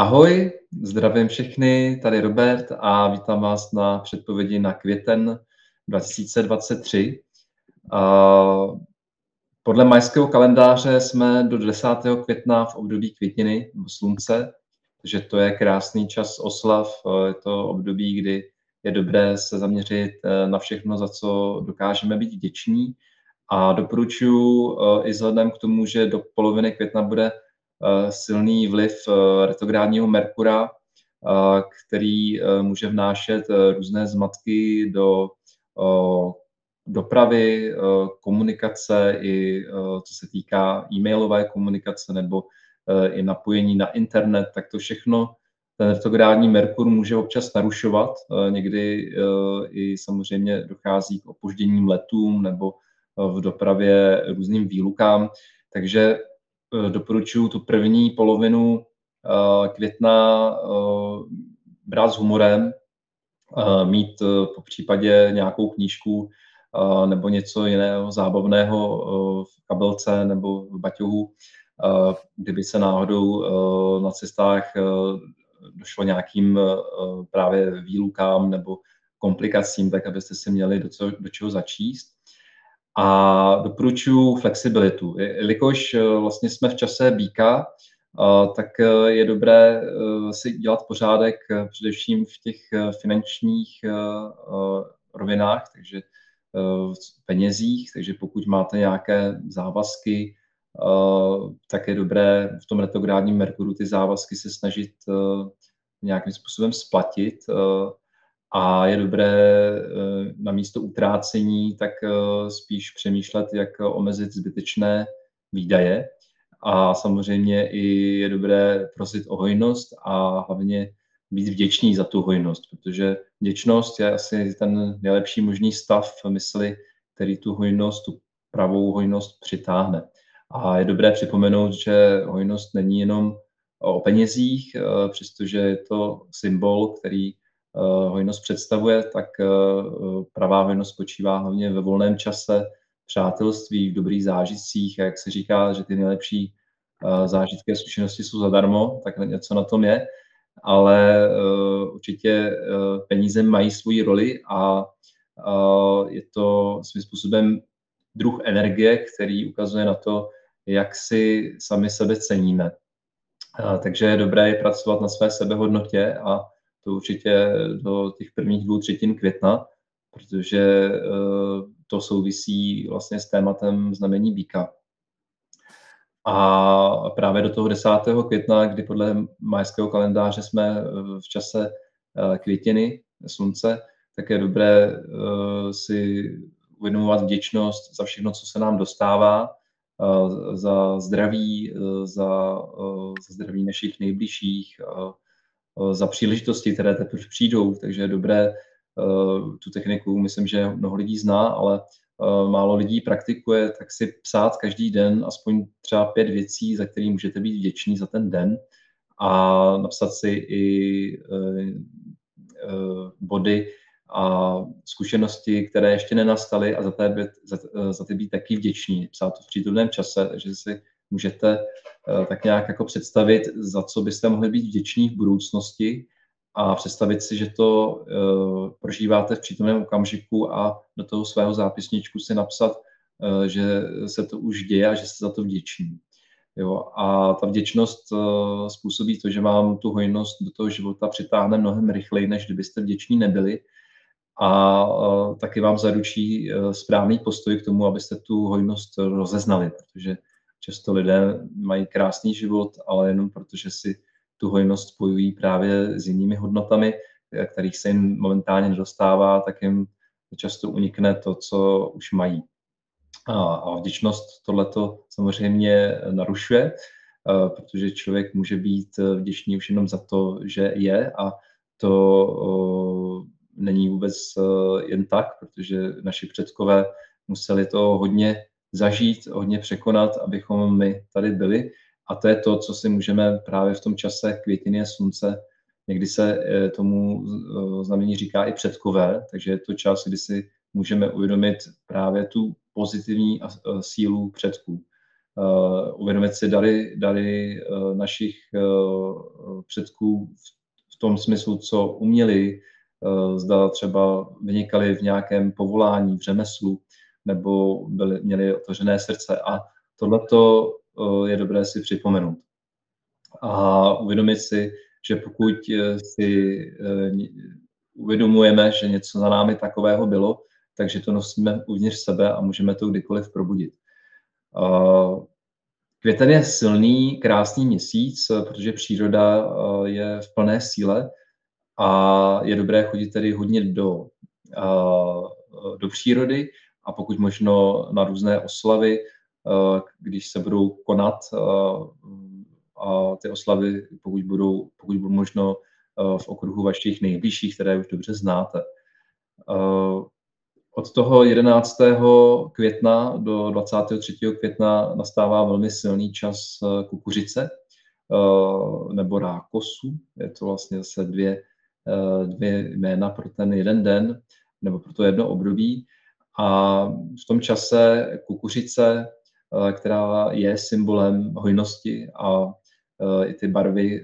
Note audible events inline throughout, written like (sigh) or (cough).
Ahoj, zdravím všechny, tady Robert a vítám vás na předpovědi na květen 2023. Podle majského kalendáře jsme do 10. května v období květiny nebo slunce, takže to je krásný čas oslav, je to období, kdy je dobré se zaměřit eh, na všechno, za co dokážeme být vděční a doporučuji eh, i vzhledem k tomu, že do poloviny května bude silný vliv eh, retrográdního Merkura, eh, který může vnášet různé zmatky do dopravy, komunikace i co se týká e-mailové komunikace nebo i napojení na internet, tak to všechno ten retrográdní Merkur může občas narušovat. Někdy i samozřejmě dochází k opožděním letům nebo v dopravě různým výlukám. Takže Eh, doporučuji tu první polovinu eh, května eh, brát s humorem, mít po případě nějakou knížku nebo něco jiného zábavného v kabelce nebo v baťohu, kdyby se náhodou na cestách došlo nějakým právě výlukám nebo komplikacím, tak abyste si měli do, co, do čeho začíst. A doporučuji flexibilitu. Jelikož eh, vlastně jsme v čase býka, eh, tak eh, je dobré si dělat pořádek především v těch finančních rovinách, takže v penězích, takže pokud máte nějaké závazky, tak je dobré v tom retrográdním Merkuru ty závazky se snažit nějakým způsobem splatit a je dobré eh, na místo utrácení tak eh, spíš přemýšlet, jak omezit zbytečné výdaje. A samozřejmě i je dobré prosit o hojnost a hlavně být vděčný za tu hojnost, protože vděčnost je asi ten nejlepší možný stav mysli, který tu hojnost, tu pravou hojnost přitáhne. A je dobré připomenout, že hojnost není jenom o penězích, eh, přestože je to symbol, který hojnost představuje, tak eh, pravá hojnost spočívá hlavně ve volném čase, přátelství, v dobrých zážitcích a jak se říká, že ty nejlepší eh, zážitky a zkušenosti jsou zadarmo, tak něco na tom je, ale určitě peníze mají svoji roli a je to svým způsobem druh energie, který ukazuje na to, jak si sami sebe ceníme. Takže je dobré pracovat na své sebehodnotě a to určitě do těch prvních dvou třetin května, protože eh, to souvisí vlastně s tématem znamení býka. A právě do toho 10. května, kdy podle majského kalendáře jsme eh, v čase eh, květiny, slunce, tak je dobré si uvědomovat vděčnost za všechno, co se nám dostává, za zdraví, za, za zdraví našich nejbližších, za příležitosti, které teprve přijdou, takže je dobré tu techniku, myslím, že mnoho lidí zná, ale málo lidí praktikuje, tak si psát každý den aspoň třeba pět věcí, za které můžete být vděční za ten den a napsat si i body a zkušenosti, které ještě nenastaly a za, té, za, za ty být taky vděční. Psát to v přítomném čase, takže si můžete tak nějak jako představit, za co byste mohli být vděční v budoucnosti a představit si, že to uh, prožíváte v přítomném okamžiku a do toho svého zápisničku si napsat, uh, že se to už děje a že jste za to vděční. Jo, a ta vděčnost uh, způsobí to, že vám tu hojnost do toho života přitáhne mnohem rychleji, než kdybyste vděční nebyli. A uh, taky vám zaručí uh, správný postoj k tomu, abyste tu hojnost rozeznali, protože Často lidé mají krásný život, ale jenom protože si tu hojnost spojují právě s jinými hodnotami, kterých se jim momentálně nedostává, tak jim často unikne to, co už mají. A vděčnost tohleto samozřejmě narušuje, protože člověk může být vděčný už jenom za to, že je a to není vůbec jen tak, protože naši předkové museli to hodně zažít, hodně překonat, abychom my tady byli. A to je to, co si můžeme právě v tom čase květiny a slunce, někdy se eh, tomu eh, znamení říká i předkové, takže je to čas, kdy si můžeme uvědomit právě tu pozitivní sílu předků. uvědomit si dary, dary našich předků v tom smyslu, co uměli, zda třeba vynikali v nějakém povolání, v řemeslu, nebo byli, měli otevřené srdce. A tohleto je dobré si připomenout. A uvědomit si, že pokud si uvědomujeme, že něco za námi takového bylo, takže to nosíme uvnitř sebe a můžeme to kdykoliv probudit. Květen je silný, krásný měsíc, protože příroda je v plné síle a je dobré chodit tedy hodně do, do přírody a pokud možno na různé oslavy, když se budou konat a ty oslavy, pokud budou, pokud budou možno v okruhu vašich nejbližších, které už dobře znáte. Od toho 11. května do 23. května nastává velmi silný čas kukuřice nebo rákosu. Je to vlastně zase dvě, dvě jména pro ten jeden den nebo pro to jedno období. A v tom čase kukuřice, která je symbolem hojnosti a i ty barvy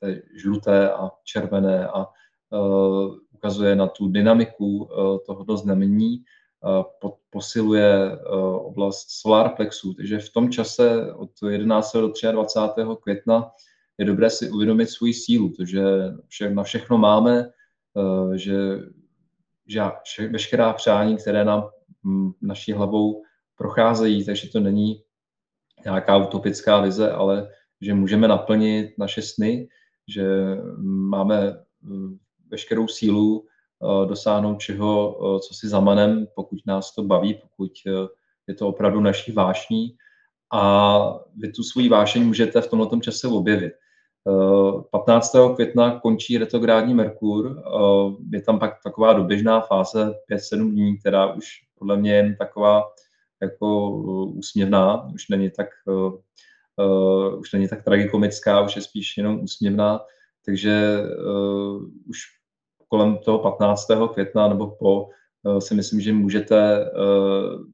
té žluté a červené a ukazuje na tu dynamiku tohoto znamení, posiluje oblast solar plexu. Takže v tom čase od 11. do 23. května je dobré si uvědomit svou sílu, protože na všechno máme, že, že veškerá přání, které nám m, naší hlavou procházejí, takže to není nějaká utopická vize, ale že můžeme naplnit naše sny, že máme mm, veškerou sílu eh, dosáhnout čeho, eh, co si zamanem, pokud nás to baví, pokud eh, je to opravdu naší vášní. A vy tu svůj vášeň můžete v tomto čase objevit. 15. května končí retrográdní Merkur, je tam pak taková doběžná fáze 5-7 dní, která už podle mě je taková jako úsměvná, už není tak uh, už není tak tragikomická, už je spíš jenom úsměvná, takže uh, už kolem toho 15. května nebo po uh, si myslím, že můžete, uh,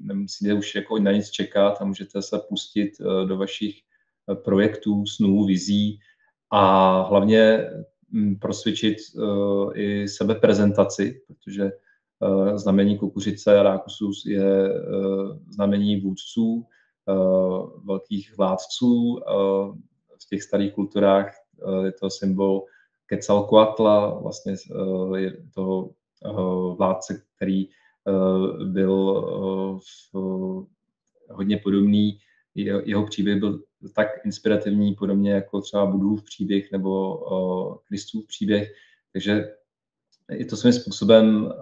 nemusíte už jako na nic čekat a můžete se pustit uh, do vašich projektů, snů, vizí a hlavně um, prosvědčit uh, i sebeprezentaci, protože uh, znamení kukuřice a rákusus je uh, znamení vůdců, Eh, velkých vládců. Eh, v těch starých kulturách eh, je to symbol Quetzalcoatla, vlastně je to vládce, který byl hodně podobný, jeho příběh byl tak inspirativní, podobně jako třeba Budův příběh nebo Kristův příběh, takže je to svým způsobem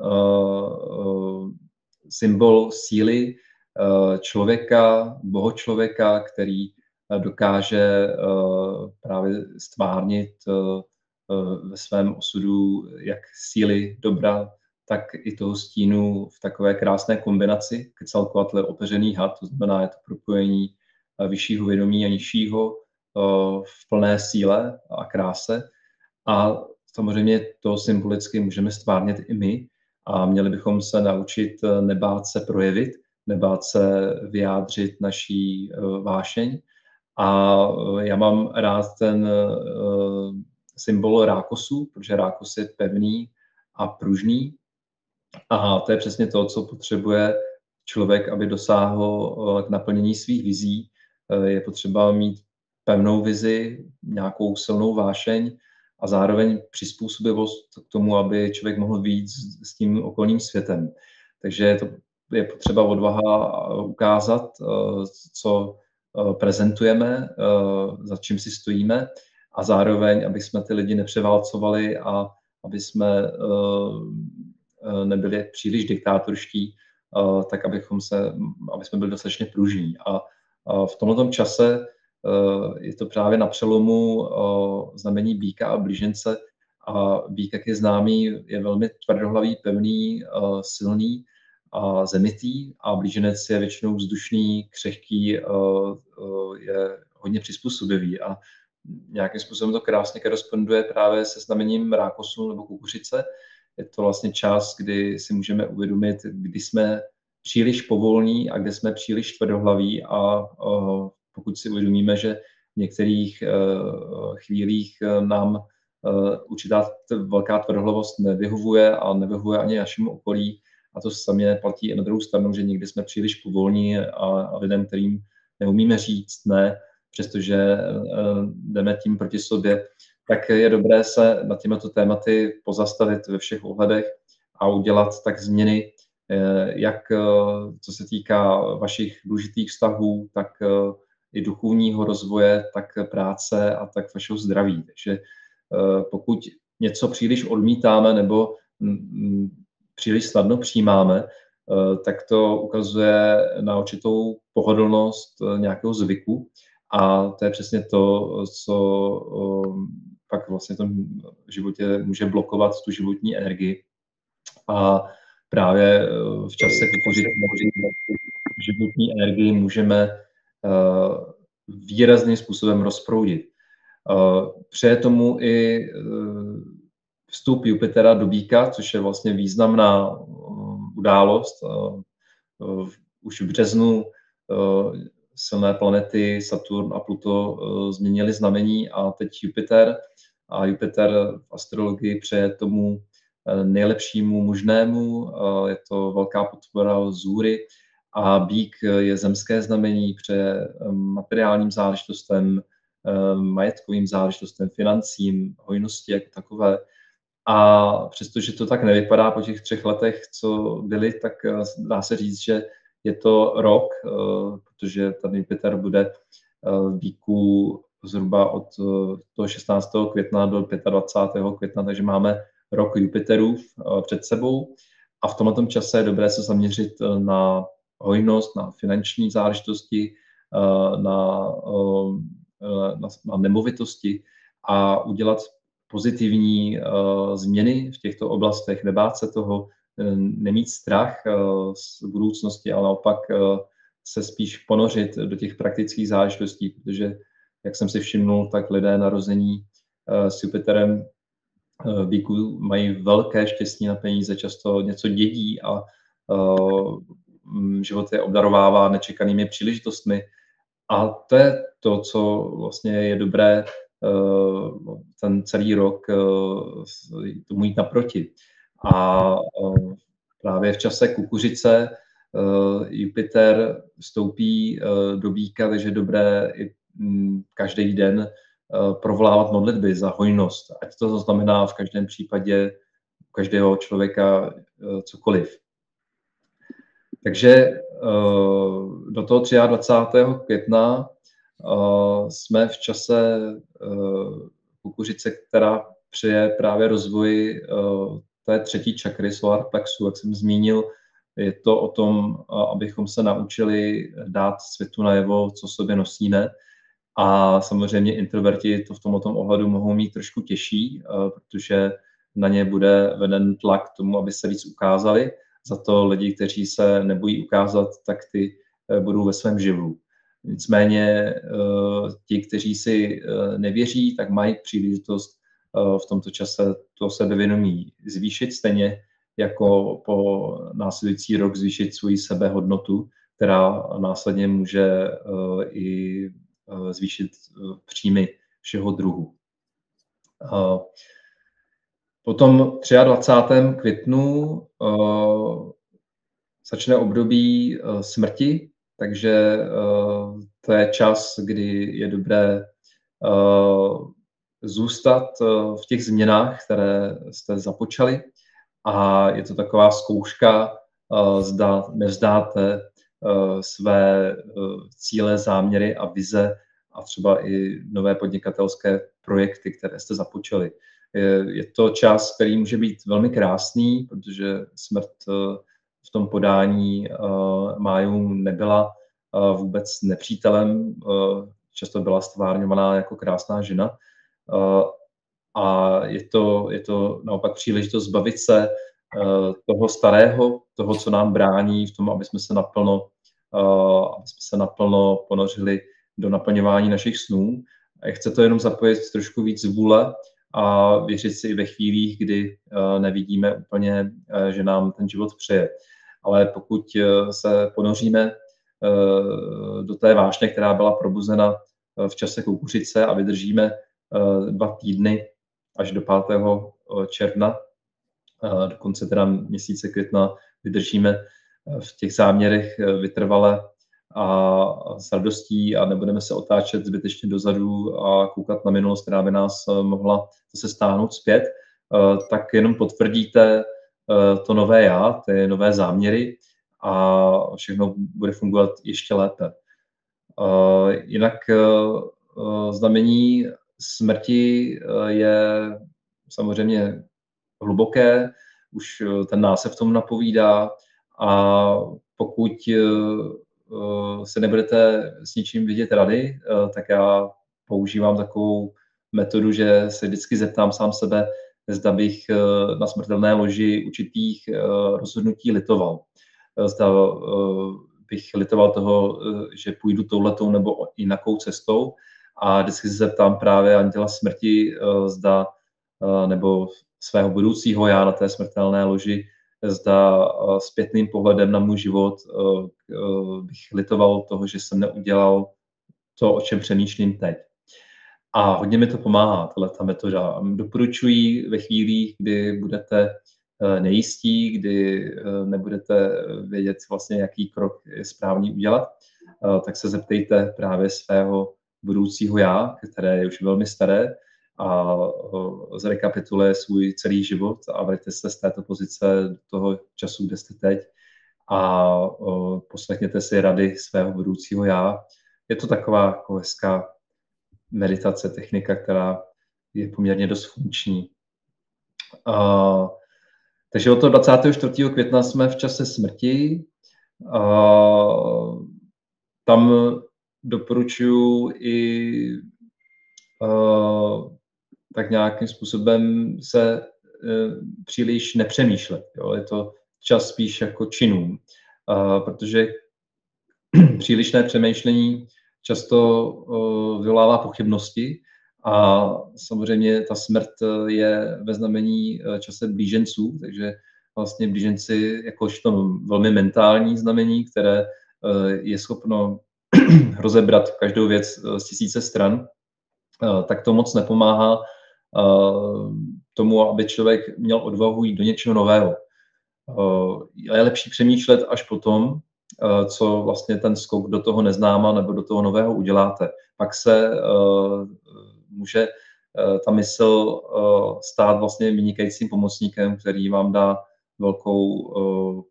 symbol síly, Eh, člověka, bohočlověka, který eh, dokáže eh, právě stvárnit ve svém osudu jak síly dobra, tak i toho stínu v takové krásné kombinaci. Quetzalcoatl opeřený had, to znamená je to propojení vyššího vědomí a nižšího v plné síle a kráse. A samozřejmě to symbolicky můžeme stvárnit i my a měli bychom se naučit nebát se projevit, nebát se vyjádřit naší eh, vášeň. A eh, já mám rád ten eh, symbol rákosu, protože rákos je pevný a pružný. A to je přesně to, co potřebuje člověk, aby dosáhl k naplnění svých vizí. Je potřeba mít pevnou vizi, nějakou silnou vášeň a zároveň přizpůsobivost k tomu, aby člověk mohl víc s tím okolním světem. Takže je to je potřeba odvaha ukázat, eh, co eh, prezentujeme, eh, za čím si stojíme a zároveň, aby jsme ty lidi nepřeválcovali a aby jsme nebyli příliš diktátorští, tak abychom se, aby jsme byli dostatečně pružní. A v tomto čase je to právě na přelomu znamení býka a blížence. A býk, jak je známý, je velmi tvrdohlavý, pevný, silný a zemitý. A blíženec je většinou vzdušný, křehký, eh, eh, je hodně přizpůsobivý. A nějakým způsobem to krásně koresponduje právě se znamením rákosu nebo kukuřice. Je to vlastně čas, kdy si můžeme uvědomit, kdy jsme příliš povolní a kde jsme příliš tvrdohlaví a pokud si uvědomíme, že v některých chvílích nám určitá velká tvrdohlavost nevyhovuje a nevyhovuje ani našemu okolí, a to samé platí i na druhou stranu, že někdy jsme příliš povolní a, lidem, kterým neumíme říct ne, přestože jdeme tím proti sobě, tak je dobré se nad těmito tématy pozastavit ve všech ohledech a udělat tak změny, eh, jak eh, co se týká vašich důležitých vztahů, tak eh, i duchovního rozvoje, tak práce a tak vašeho zdraví. Takže pokud něco příliš odmítáme nebo mm, mm, příliš snadno přijímáme, tak to ukazuje na určitou pohodlnost nějakého zvyku a to je přesně to, co pak vlastně v tom životě může blokovat tu životní energii. A právě eh, v čase, kdy životní energii můžeme eh, výrazným způsobem rozproudit. Eh, přeje tomu i vstup Jupitera do Bíka, což je vlastně významná událost. Už v březnu silné planety Saturn a Pluto změnili znamení a teď Jupiter a Jupiter v astrologii přeje tomu nejlepšímu možnému. Eh, je to velká podpora zůry a bík je zemské znamení, eh, materiálním záležitostem, majetkovým záležitostem, financím, hojnosti jako takové. A přestože to tak nevypadá po těch třech letech, co byly, tak dá se říct, že je to rok, protože ten Jupiter bude bíku zhruba od eh, toho 16. května do 25. května, takže máme rok Jupiterů eh, před sebou. A v tomto čase je dobré se zaměřit eh, na hojnost, na finanční záležitosti, na, na, na nemovitosti a udělat pozitivní změny v těchto oblastech, nebát se toho, nemít strach z budoucnosti, ale naopak se spíš ponořit do těch praktických záležitostí, protože jak jsem si všimnul, tak lidé narození eh, s Jupiterem v eh, mají velké štěstí na peníze, často něco dědí a eh, život je obdarovává nečekanými příležitostmi. A to je to, co vlastně je dobré ten celý rok tomu jít naproti. A právě v čase kukuřice Jupiter vstoupí do Bíka, takže dobré i Mm, každý den eh, provolávat modlitby za hojnost, ať to znamená v každém případě u každého člověka eh, cokoliv. Takže eh, do toho 23. května jsme v čase kukuřice, která přeje právě rozvoj té třetí čakry solar plexu, jak jsem zmínil, je to o tom, abychom se naučili dát světu najevo, co sobě nosíme, a samozřejmě introverti to v tomto ohledu mohou mít trošku těžší, eh, protože na ně bude veden tlak k tomu, aby se víc ukázali. Za to lidi, kteří se nebojí ukázat, tak ty eh, budou ve svém živlu. Nicméně eh, ti, kteří si nevěří, tak mají příležitost v tomto čase to sebevědomí zvýšit stejně jako po následující rok zvýšit svoji sebehodnotu, která následně může i zvýšit eh, příjmy všeho druhu. Eh, potom 23. květnu začne období smrti, takže to je čas, kdy je dobré zůstat v těch změnách, které jste započali. A je to taková zkouška, zda nevzdáte Eh, své eh, cíle, záměry a vize a třeba i nové podnikatelské projekty, které jste započali. Je to čas, který může být velmi krásný, protože smrt eh, v tom podání májů nebyla vůbec nepřítelem, často byla stvárňovaná jako krásná žena. A je to, je to naopak příležitost zbavit se toho starého, toho, co nám brání v tom, aby jsme se naplno Eh, aby jsme se naplno ponořili do naplňování našich snů. Chce to jenom zapojit trošku víc vůle a věřit si i ve chvílích, kdy nevidíme úplně, že nám ten život přeje. ale pokud se ponoříme do té vášně, která byla probuzena v čase kukuřice a vydržíme dva týdny až do 5. června, do konce teda měsíce května vydržíme v těch záměrech vytrvale a s radostí a nebudeme se otáčet zbytečně dozadu a koukat na minulost, která by nás eh, mohla zase stáhnout zpět, eh, tak jenom potvrdíte eh, to nové já, ty nové záměry a všechno bude fungovat ještě lépe. Jinak znamení smrti je samozřejmě hluboké, už ten název tomu napovídá a pokud Eh, se nebudete s ničím vidět rady, eh, tak já používám takovou metodu, že se vždycky zeptám sám sebe, zda bych eh, na smrtelné loži určitých rozhodnutí litoval. Zda bych litoval toho, že půjdu touhletou nebo jinakou cestou a vždycky se zeptám právě anděla smrti, zda nebo svého budoucího já na té smrtelné loži, zda eh, zpětným pohledem na můj život eh, eh, bych litoval toho, že jsem neudělal to, o čem přemýšlím teď. A hodně mi to pomáhá, ta metoda. Doporučuji ve chvílích, kdy budete nejistí, kdy nebudete vědět vlastně, jaký krok je správný udělat, tak se zeptejte právě svého budoucího já, které je už velmi staré, a zrekapituluje svůj celý život a vraťte se z této pozice do toho času, kde jste teď a poslechněte si rady svého budoucího já. Je to taková jako hezká meditace, technika, která je poměrně dost funkční. A, takže od toho 24. května jsme v čase smrti. A, tam doporučuji i tak nějakým způsobem se e, příliš nepřemýšlet. Jo? Je to čas spíš jako činům, protože (clears throat) přílišné přemýšlení často vyvolává pochybnosti a samozřejmě ta smrt je ve znamení e, čase blíženců, takže vlastně blíženci jakožto velmi mentální znamení, které e, je schopno (clears throat) rozebrat každou věc z tisíce stran, tak to moc nepomáhá tomu, aby člověk měl odvahu jít do něčeho nového. Je lepší přemýšlet až potom, co vlastně ten skok do toho neznáma nebo do toho nového uděláte. Pak se může ta mysl stát vlastně vynikajícím pomocníkem, který vám dá velkou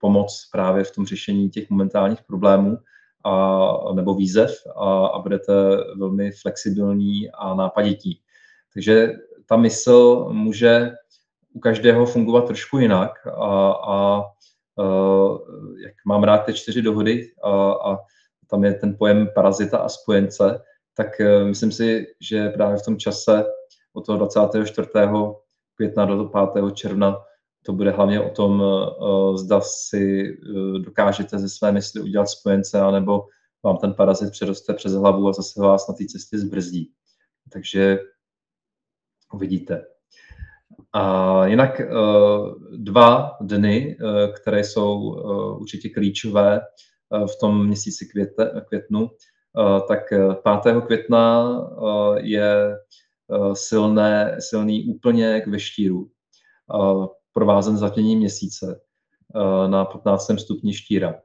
pomoc právě v tom řešení těch momentálních problémů a, nebo výzev a, a budete velmi flexibilní a nápadití. Takže ta mysl může u každého fungovat trošku jinak a, a, a jak mám rád ty čtyři dohody a, a tam je ten pojem parazita a spojence, tak e, myslím si, že právě v tom čase od toho 24. května do 5. června to bude hlavně o tom, e, zda si e, dokážete ze své mysli udělat spojence, anebo vám ten parazit přeroste přes hlavu a zase vás na té cestě zbrzdí. Takže uvidíte. A jinak eh, dva dny, eh, které jsou eh, určitě klíčové v tom měsíci květe, květnu, tak 5. května je silné, silný úplněk ve štíru, provázen zatměním měsíce na 15. stupni štíra.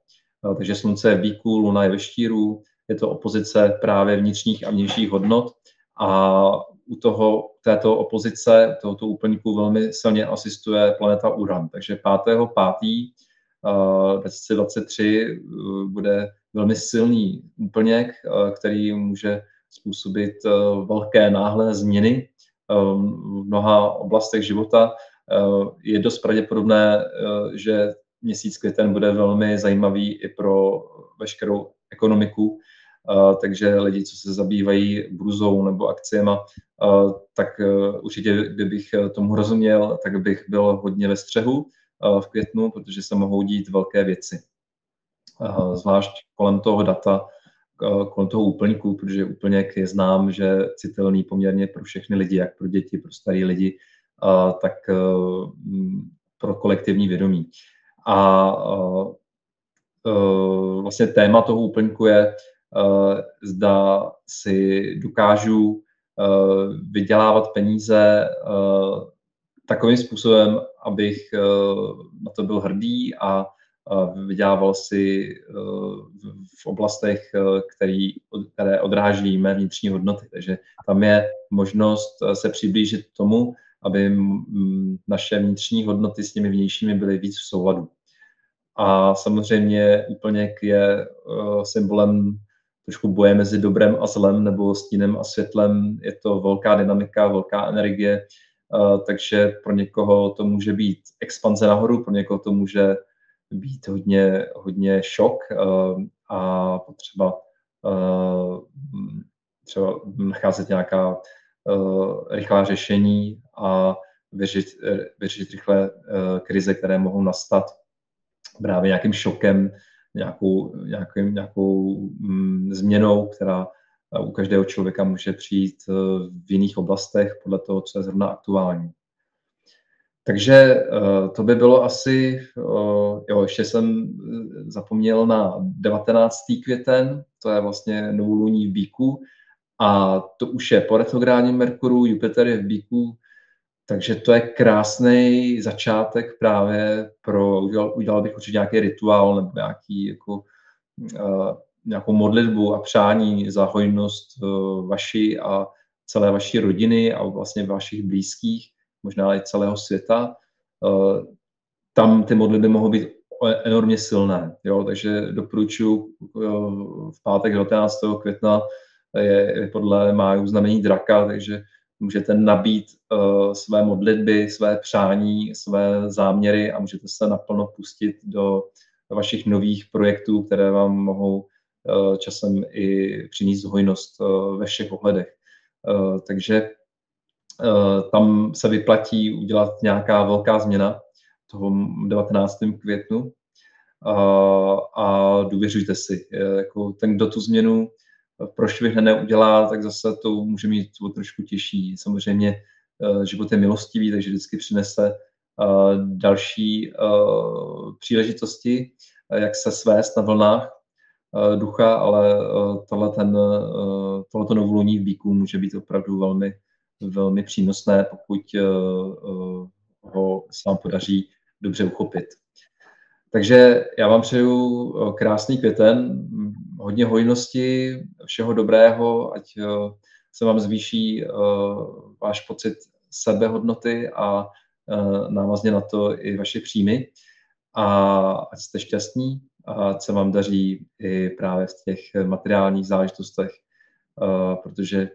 Takže slunce je v bíku, luna je ve štíru, je to opozice právě vnitřních a vnějších hodnot a u toho, této opozice, tohoto úplníku velmi silně asistuje planeta Uran. Takže 5. 5. 2023 bude velmi silný úplněk, uh, který může způsobit velké náhlé změny um, v mnoha oblastech života. Je dost pravděpodobné, že měsíc květen bude velmi zajímavý i pro veškerou ekonomiku, takže lidi, co se zabývají bruzou nebo akciema, tak e, určitě, kdybych tomu rozuměl, tak bych byl hodně ve střehu v květnu, protože se mohou dít velké věci. Zvlášť kolem toho data, kolem toho úplňku, protože úplněk je znám, že citelný poměrně pro všechny lidi, jak pro děti, pro starý lidi, tak e, pro kolektivní vědomí. A vlastně téma toho úplňku je, zda si dokážu vydělávat peníze takovým způsobem, abych na to byl hrdý a vydělával si v oblastech, který, které odráží mé vnitřní hodnoty. Takže tam je možnost se přiblížit tomu, aby naše vnitřní hodnoty s těmi vnějšími byly víc v souladu. A samozřejmě úplně je symbolem trošku boje mezi dobrem a zlem nebo stínem a světlem. Je to velká dynamika, velká energie, takže pro někoho to může být expanze nahoru, pro někoho to může být hodně, hodně šok a potřeba třeba nacházet nějaká rychlá řešení a vyřešit, vyřešit rychle krize, které mohou nastat právě nějakým šokem, nějakou, nějakým, nějakou mm, změnou, která u každého člověka může přijít v jiných oblastech podle toho, co je zrovna aktuální. Takže to by bylo asi, jo, ještě jsem zapomněl na 19. květen, to je vlastně novoluní v Bíku, a to už je po retrográdním Merkuru, Jupiter je v Bíku, takže to je krásný začátek právě pro, udělal, udělal bych určitě nějaký rituál nebo nějaký, jako, uh, nějakou modlitbu a přání za hojnost uh, vaší a celé vaší rodiny a vlastně vašich blízkých, možná i celého světa. Uh, tam ty modlitby mohou být enormně silné. Jo? Takže doporučuji v pátek 19. května je, podle máju znamení draka, takže můžete nabít uh, své modlitby, své přání, své záměry a můžete se naplno pustit do vašich nových projektů, které vám mohou uh, časem i přinést hojnost uh, ve všech ohledech. Uh, takže uh, tam se vyplatí udělat nějaká velká změna toho 19. květnu uh, a důvěřujte si. Jako ten, kdo tu změnu prošvihne, neudělá, tak zase to může mít o trošku těžší. Samozřejmě eh, život je milostivý, takže vždycky přinese eh, další eh, příležitosti, jak se svést na vlnách ducha, ale tohle ten, tohleto novoluní v Bíku může být opravdu velmi, velmi přínosné, pokud ho se vám podaří dobře uchopit. Takže já vám přeju krásný květen, hodně hojnosti, všeho dobrého, ať eh, se vám zvýší eh, váš pocit sebehodnoty a eh, návazně na to i vaše příjmy. A ať jste šťastní a ať se vám daří i právě v těch materiálních záležitostech, protože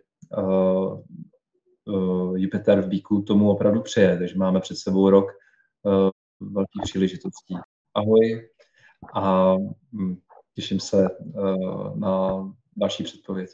Jupiter v Bíku tomu opravdu přeje, takže máme před sebou rok velkých příležitostí. Ahoj a hm, těším se uh, na další předpověď.